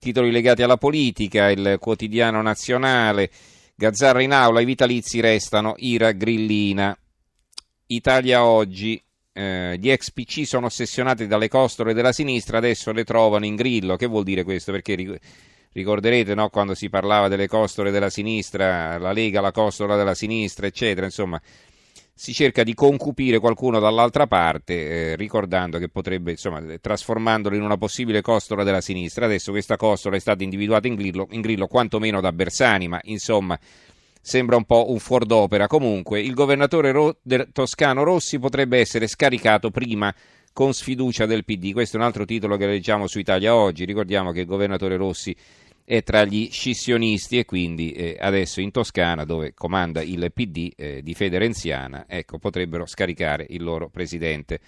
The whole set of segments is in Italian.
Titoli legati alla politica, il quotidiano nazionale, Gazzarra in aula, i vitalizi restano ira grillina. Italia oggi, eh, gli ex PC sono ossessionati dalle costole della sinistra, adesso le trovano in grillo. Che vuol dire questo? Perché ricorderete no, quando si parlava delle costole della sinistra, la Lega, la costola della sinistra, eccetera, insomma si cerca di concupire qualcuno dall'altra parte, eh, ricordando che potrebbe, insomma, trasformandolo in una possibile costola della sinistra. Adesso questa costola è stata individuata in grillo, in grillo quantomeno da Bersani, ma insomma sembra un po' un fuor d'opera. Comunque, il governatore ro- toscano Rossi potrebbe essere scaricato prima con sfiducia del PD. Questo è un altro titolo che leggiamo su Italia Oggi. Ricordiamo che il governatore Rossi è tra gli scissionisti e quindi eh, adesso in Toscana, dove comanda il PD eh, di fede renziana, ecco, potrebbero scaricare il loro presidente.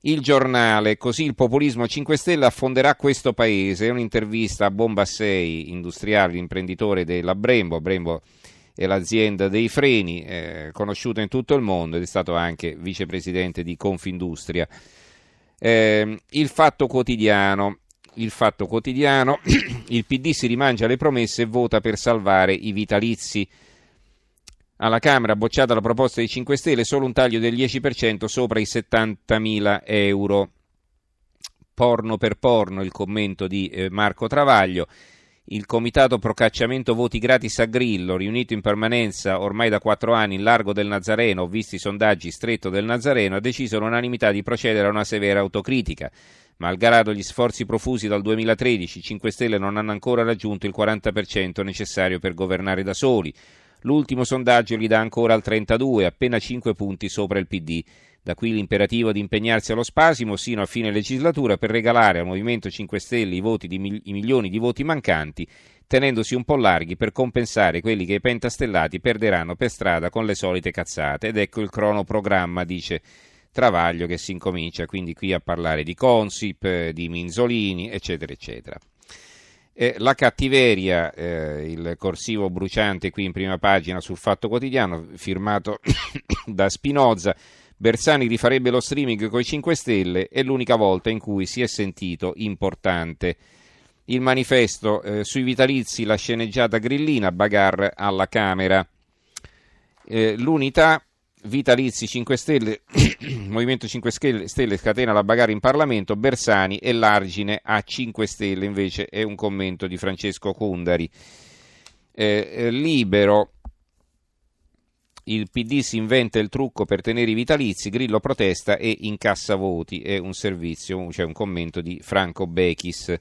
Il giornale, così il populismo 5 Stelle affonderà questo paese, è un'intervista a Bombassei, industriale, imprenditore della Brembo, Brembo è l'azienda dei freni, eh, conosciuta in tutto il mondo ed è stato anche vicepresidente di Confindustria. Eh, il Fatto Quotidiano, il Fatto Quotidiano, il PD si rimangia le promesse e vota per salvare i vitalizi. Alla Camera bocciata la proposta dei 5 Stelle, solo un taglio del 10% sopra i 70.000 euro. Porno per porno, il commento di eh, Marco Travaglio. Il comitato procacciamento voti gratis a Grillo, riunito in permanenza ormai da quattro anni in largo del Nazareno, visti i sondaggi stretto del Nazareno, ha deciso all'unanimità di procedere a una severa autocritica. Malgrado gli sforzi profusi dal 2013, i 5 Stelle non hanno ancora raggiunto il 40% necessario per governare da soli. L'ultimo sondaggio li dà ancora al 32, appena 5 punti sopra il PD. Da qui l'imperativo di impegnarsi allo spasimo sino a fine legislatura per regalare al Movimento 5 Stelle i, di, i milioni di voti mancanti, tenendosi un po' larghi per compensare quelli che i pentastellati perderanno per strada con le solite cazzate. Ed ecco il cronoprogramma, dice Travaglio che si incomincia quindi qui a parlare di Consip, di Minzolini, eccetera, eccetera. Eh, la cattiveria, eh, il corsivo bruciante qui in prima pagina sul Fatto Quotidiano, firmato da Spinoza, Bersani rifarebbe lo streaming con i 5 Stelle, è l'unica volta in cui si è sentito importante. Il manifesto eh, sui vitalizi, la sceneggiata grillina, Bagar alla Camera. Eh, l'unità Vitalizi 5 Stelle, Movimento 5 Stelle scatena la bagarre in Parlamento, Bersani e l'argine a 5 Stelle, invece è un commento di Francesco Cundari. Eh, eh libero, il PD si inventa il trucco per tenere i vitalizi, Grillo protesta e incassa voti, è un servizio, cioè un commento di Franco Bechis.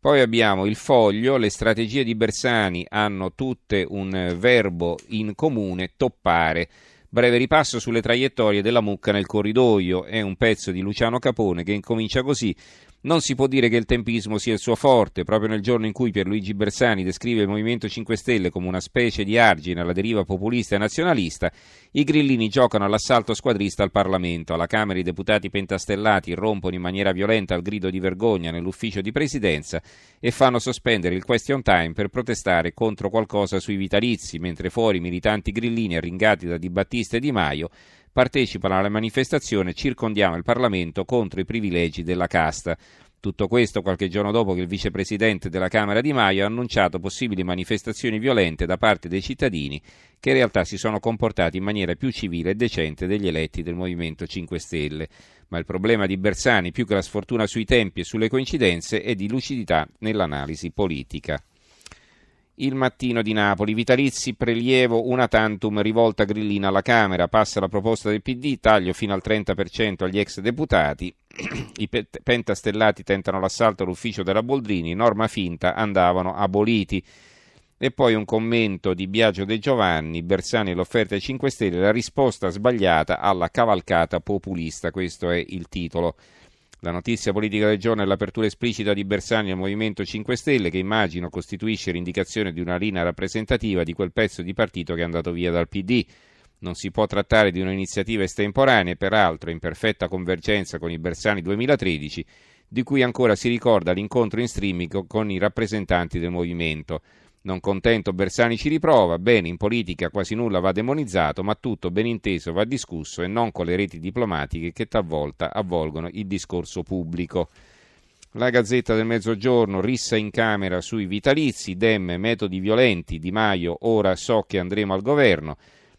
Poi abbiamo il foglio, le strategie di Bersani hanno tutte un verbo in comune, toppare. Breve ripasso sulle traiettorie della mucca nel corridoio è un pezzo di Luciano Capone che incomincia così. Non si può dire che il tempismo sia il suo forte, proprio nel giorno in cui Pierluigi Bersani descrive il Movimento 5 Stelle come una specie di argine alla deriva populista e nazionalista, i grillini giocano all'assalto squadrista al Parlamento. Alla Camera i deputati pentastellati irrompono in maniera violenta al grido di vergogna nell'ufficio di presidenza e fanno sospendere il question time per protestare contro qualcosa sui vitalizi, mentre fuori militanti grillini arringati da Di Battista e Di Maio partecipano alla manifestazione circondiamo il Parlamento contro i privilegi della casta. Tutto questo qualche giorno dopo che il vicepresidente della Camera Di Maio ha annunciato possibili manifestazioni violente da parte dei cittadini che in realtà si sono comportati in maniera più civile e decente degli eletti del Movimento 5 Stelle. Ma il problema di Bersani, più che la sfortuna sui tempi e sulle coincidenze, è di lucidità nell'analisi politica. Il mattino di Napoli, vitalizi, prelievo, una tantum, rivolta grillina alla Camera, passa la proposta del PD, taglio fino al 30% agli ex deputati, i pentastellati tentano l'assalto all'ufficio della Boldrini, norma finta, andavano aboliti. E poi un commento di Biagio De Giovanni, Bersani l'offerta ai 5 Stelle, la risposta sbagliata alla cavalcata populista, questo è il titolo. La notizia politica del giorno è l'apertura esplicita di Bersani al Movimento 5 Stelle, che immagino costituisce l'indicazione di una linea rappresentativa di quel pezzo di partito che è andato via dal PD. Non si può trattare di un'iniziativa estemporanea, peraltro in perfetta convergenza con i Bersani 2013, di cui ancora si ricorda l'incontro in streaming con i rappresentanti del movimento. Non contento Bersani ci riprova, bene, in politica quasi nulla va demonizzato, ma tutto ben inteso va discusso e non con le reti diplomatiche che talvolta avvolgono il discorso pubblico. La Gazzetta del Mezzogiorno, rissa in Camera sui vitalizi, Dem, metodi violenti, Di Maio, ora so che andremo al governo,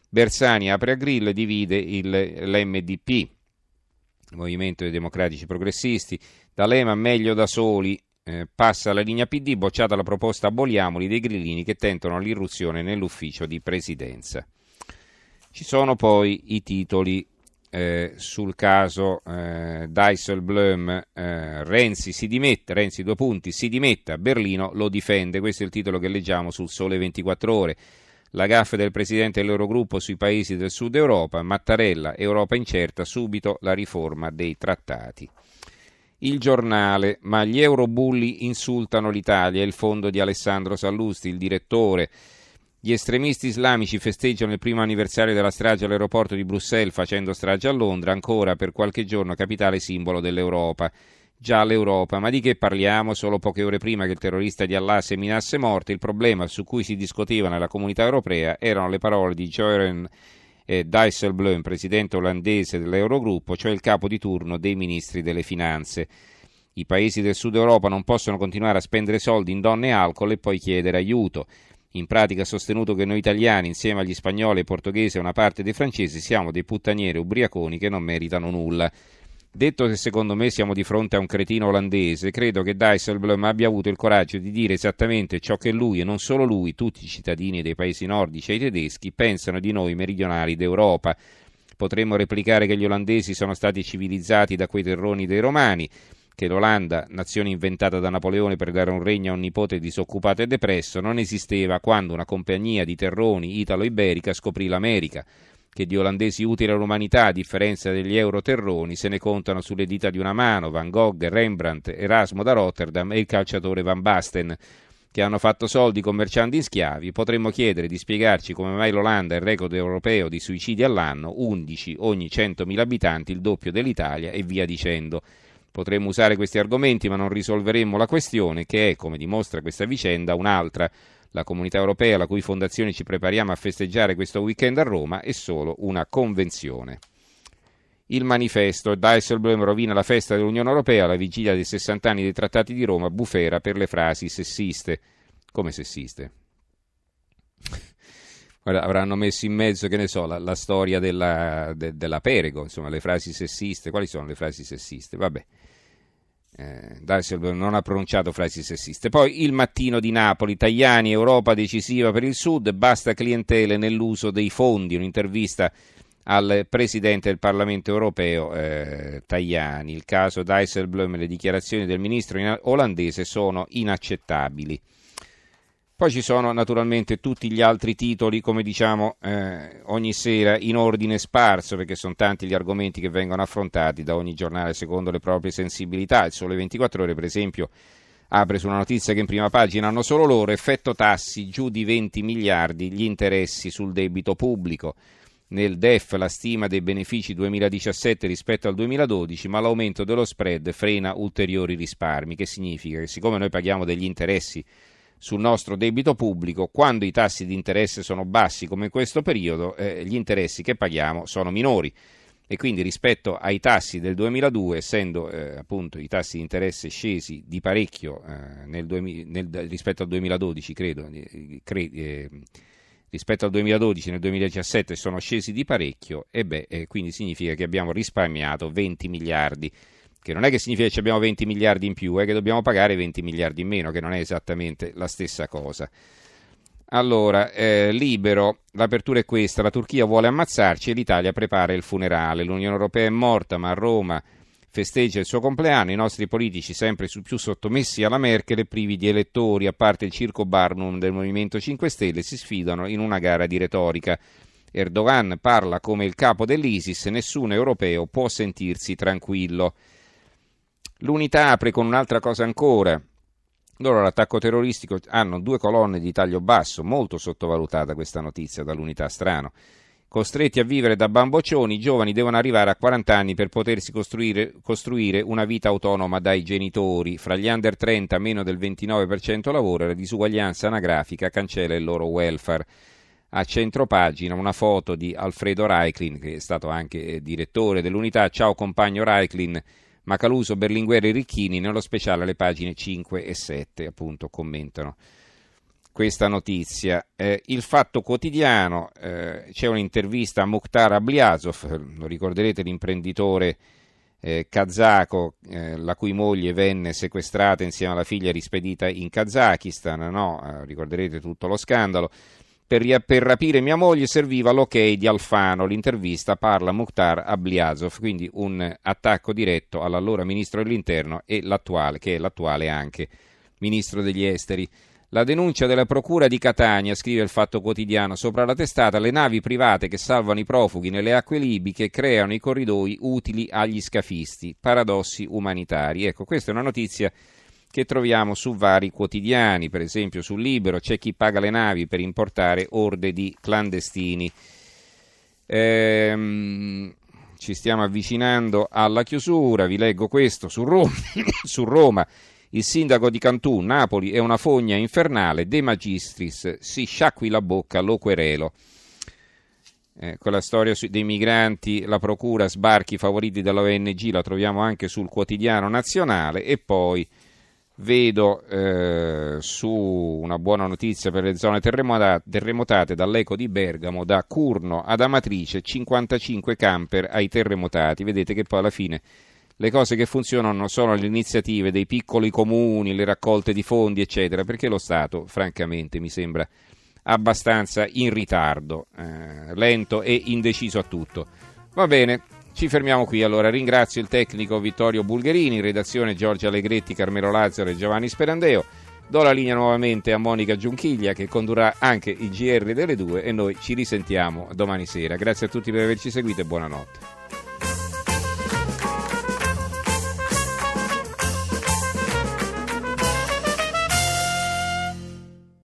Bersani apre a grill e divide il, l'MDP, Movimento dei Democratici Progressisti, D'Alema meglio da soli, eh, passa la linea PD, bocciata la proposta aboliamoli dei grillini che tentano l'irruzione nell'ufficio di presidenza. Ci sono poi i titoli eh, sul caso eh, Dijsselblum, eh, Renzi si dimette, Renzi due punti, si dimette, Berlino lo difende, questo è il titolo che leggiamo sul Sole 24 ore. La gaffa del presidente dell'Eurogruppo sui paesi del sud Europa, Mattarella, Europa incerta, subito la riforma dei trattati. Il giornale, ma gli eurobulli insultano l'Italia, il fondo di Alessandro Sallusti, il direttore. Gli estremisti islamici festeggiano il primo anniversario della strage all'aeroporto di Bruxelles facendo strage a Londra, ancora per qualche giorno capitale simbolo dell'Europa. Già l'Europa, ma di che parliamo? Solo poche ore prima che il terrorista di Allah seminasse morte, il problema su cui si discuteva nella comunità europea erano le parole di Joren eh, Dijsselbloem, presidente olandese dell'Eurogruppo, cioè il capo di turno dei ministri delle finanze. I paesi del sud Europa non possono continuare a spendere soldi in donne e alcol e poi chiedere aiuto. In pratica ha sostenuto che noi italiani, insieme agli spagnoli, ai portoghesi e una parte dei francesi, siamo dei puttanieri ubriaconi che non meritano nulla. Detto che secondo me siamo di fronte a un cretino olandese, credo che Dijsselbloem abbia avuto il coraggio di dire esattamente ciò che lui e non solo lui, tutti i cittadini dei paesi nordici e i tedeschi, pensano di noi meridionali d'Europa. Potremmo replicare che gli olandesi sono stati civilizzati da quei terroni dei romani, che l'Olanda, nazione inventata da Napoleone per dare un regno a un nipote disoccupato e depresso, non esisteva quando una compagnia di terroni italo-iberica scoprì l'America che di olandesi utili all'umanità, a differenza degli euroterroni, se ne contano sulle dita di una mano Van Gogh, Rembrandt, Erasmo da Rotterdam e il calciatore Van Basten, che hanno fatto soldi commerciando in schiavi, potremmo chiedere di spiegarci come mai l'Olanda ha il record europeo di suicidi all'anno, 11 ogni 100.000 abitanti, il doppio dell'Italia e via dicendo. Potremmo usare questi argomenti, ma non risolveremmo la questione, che è, come dimostra questa vicenda, un'altra la comunità europea, la cui fondazione ci prepariamo a festeggiare questo weekend a Roma, è solo una convenzione. Il manifesto Dijsselbloem rovina la festa dell'Unione Europea alla vigilia dei 60 anni dei trattati di Roma, bufera per le frasi sessiste. Come sessiste? Guarda, avranno messo in mezzo, che ne so, la, la storia della, de, della Perego, insomma, le frasi sessiste. Quali sono le frasi sessiste? Vabbè eh, Dijsselbloem non ha pronunciato frasi sessiste. Poi il mattino di Napoli, Tajani, Europa decisiva per il Sud, basta clientele nell'uso dei fondi, un'intervista al Presidente del Parlamento europeo eh, Tajani. Il caso Dijsselbloem e le dichiarazioni del ministro olandese sono inaccettabili. Poi ci sono naturalmente tutti gli altri titoli, come diciamo eh, ogni sera, in ordine sparso, perché sono tanti gli argomenti che vengono affrontati da ogni giornale secondo le proprie sensibilità. Il Sole 24 Ore, per esempio, apre su una notizia che in prima pagina hanno solo loro, effetto tassi giù di 20 miliardi, gli interessi sul debito pubblico. Nel DEF la stima dei benefici 2017 rispetto al 2012, ma l'aumento dello spread frena ulteriori risparmi, che significa che siccome noi paghiamo degli interessi sul nostro debito pubblico, quando i tassi di interesse sono bassi come in questo periodo, eh, gli interessi che paghiamo sono minori. E quindi rispetto ai tassi del 2002, essendo eh, appunto i tassi di interesse scesi di parecchio eh, nel 2000, nel, rispetto al 2012, credo, eh, cre, eh, rispetto al 2012 nel 2017 sono scesi di parecchio e beh, eh, quindi significa che abbiamo risparmiato 20 miliardi che non è che significa che abbiamo 20 miliardi in più, è che dobbiamo pagare 20 miliardi in meno, che non è esattamente la stessa cosa. Allora, eh, libero, l'apertura è questa, la Turchia vuole ammazzarci e l'Italia prepara il funerale, l'Unione Europea è morta, ma a Roma festeggia il suo compleanno, i nostri politici sempre più sottomessi alla Merkel e privi di elettori, a parte il circo Barnum del Movimento 5 Stelle, si sfidano in una gara di retorica. Erdogan parla come il capo dell'ISIS, nessun europeo può sentirsi tranquillo. L'unità apre con un'altra cosa ancora. Loro l'attacco terroristico hanno due colonne di taglio basso, molto sottovalutata questa notizia dall'unità strano. Costretti a vivere da bamboccioni, i giovani devono arrivare a 40 anni per potersi costruire, costruire una vita autonoma dai genitori. Fra gli under 30 meno del 29% lavora, la disuguaglianza anagrafica cancella il loro welfare. A centro pagina una foto di Alfredo Reiklin, che è stato anche direttore dell'unità. Ciao compagno Reiklin, Macaluso, Berlinguer e Ricchini, nello speciale alle pagine 5 e 7, appunto, commentano questa notizia. Eh, il Fatto Quotidiano, eh, c'è un'intervista a Mukhtar Abliazov, lo ricorderete l'imprenditore eh, kazako, eh, la cui moglie venne sequestrata insieme alla figlia rispedita in Kazakistan, no? Eh, ricorderete tutto lo scandalo. Per, per, rapire mia moglie serviva l'ok di Alfano. L'intervista parla Mukhtar Abliazov, quindi un attacco diretto all'allora ministro dell'interno e l'attuale, che è l'attuale anche ministro degli esteri. La denuncia della Procura di Catania, scrive il Fatto Quotidiano, sopra la testata le navi private che salvano i profughi nelle acque libiche creano i corridoi utili agli scafisti, paradossi umanitari. Ecco, questa è una notizia che troviamo su vari quotidiani, per esempio sul Libero c'è chi paga le navi per importare orde di clandestini. Ehm, ci stiamo avvicinando alla chiusura, vi leggo questo su Roma. su Roma il sindaco di Cantù, Napoli è una fogna infernale, De Magistris, si sciacqui la bocca, lo querelo. Eh, con storia dei migranti, la procura sbarchi favoriti dalla ONG, la troviamo anche sul quotidiano nazionale e poi vedo eh, su una buona notizia per le zone terremotate, dall'eco di Bergamo, da Curno ad Amatrice, 55 camper ai terremotati. Vedete che poi alla fine le cose che funzionano sono le iniziative dei piccoli comuni, le raccolte di fondi, eccetera, perché lo Stato, francamente, mi sembra abbastanza in ritardo, eh, lento e indeciso a tutto. Va bene, ci fermiamo qui allora. Ringrazio il tecnico Vittorio Bulgherini, redazione Giorgio Allegretti, Carmelo Lazzaro e Giovanni Sperandeo. Do la linea nuovamente a Monica Giunchiglia che condurrà anche il GR delle due e noi ci risentiamo domani sera. Grazie a tutti per averci seguito e buonanotte.